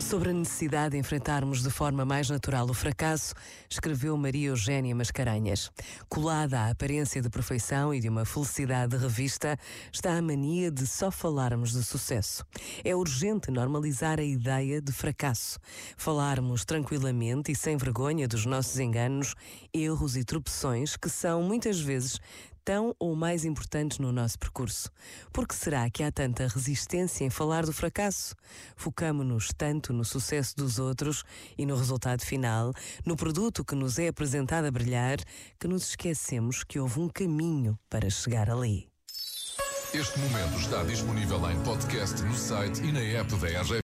Sobre a necessidade de enfrentarmos de forma mais natural o fracasso, escreveu Maria Eugênia Mascarenhas. Colada à aparência de perfeição e de uma felicidade de revista, está a mania de só falarmos de sucesso. É urgente normalizar a ideia de fracasso. Falarmos tranquilamente e sem vergonha dos nossos enganos, erros e tropeções que são, muitas vezes, tão ou mais importantes no nosso percurso? Por que será que há tanta resistência em falar do fracasso? Focamo-nos tanto no sucesso dos outros e no resultado final, no produto que nos é apresentado a brilhar, que nos esquecemos que houve um caminho para chegar ali. Este momento está disponível em podcast no site e na app da RGF.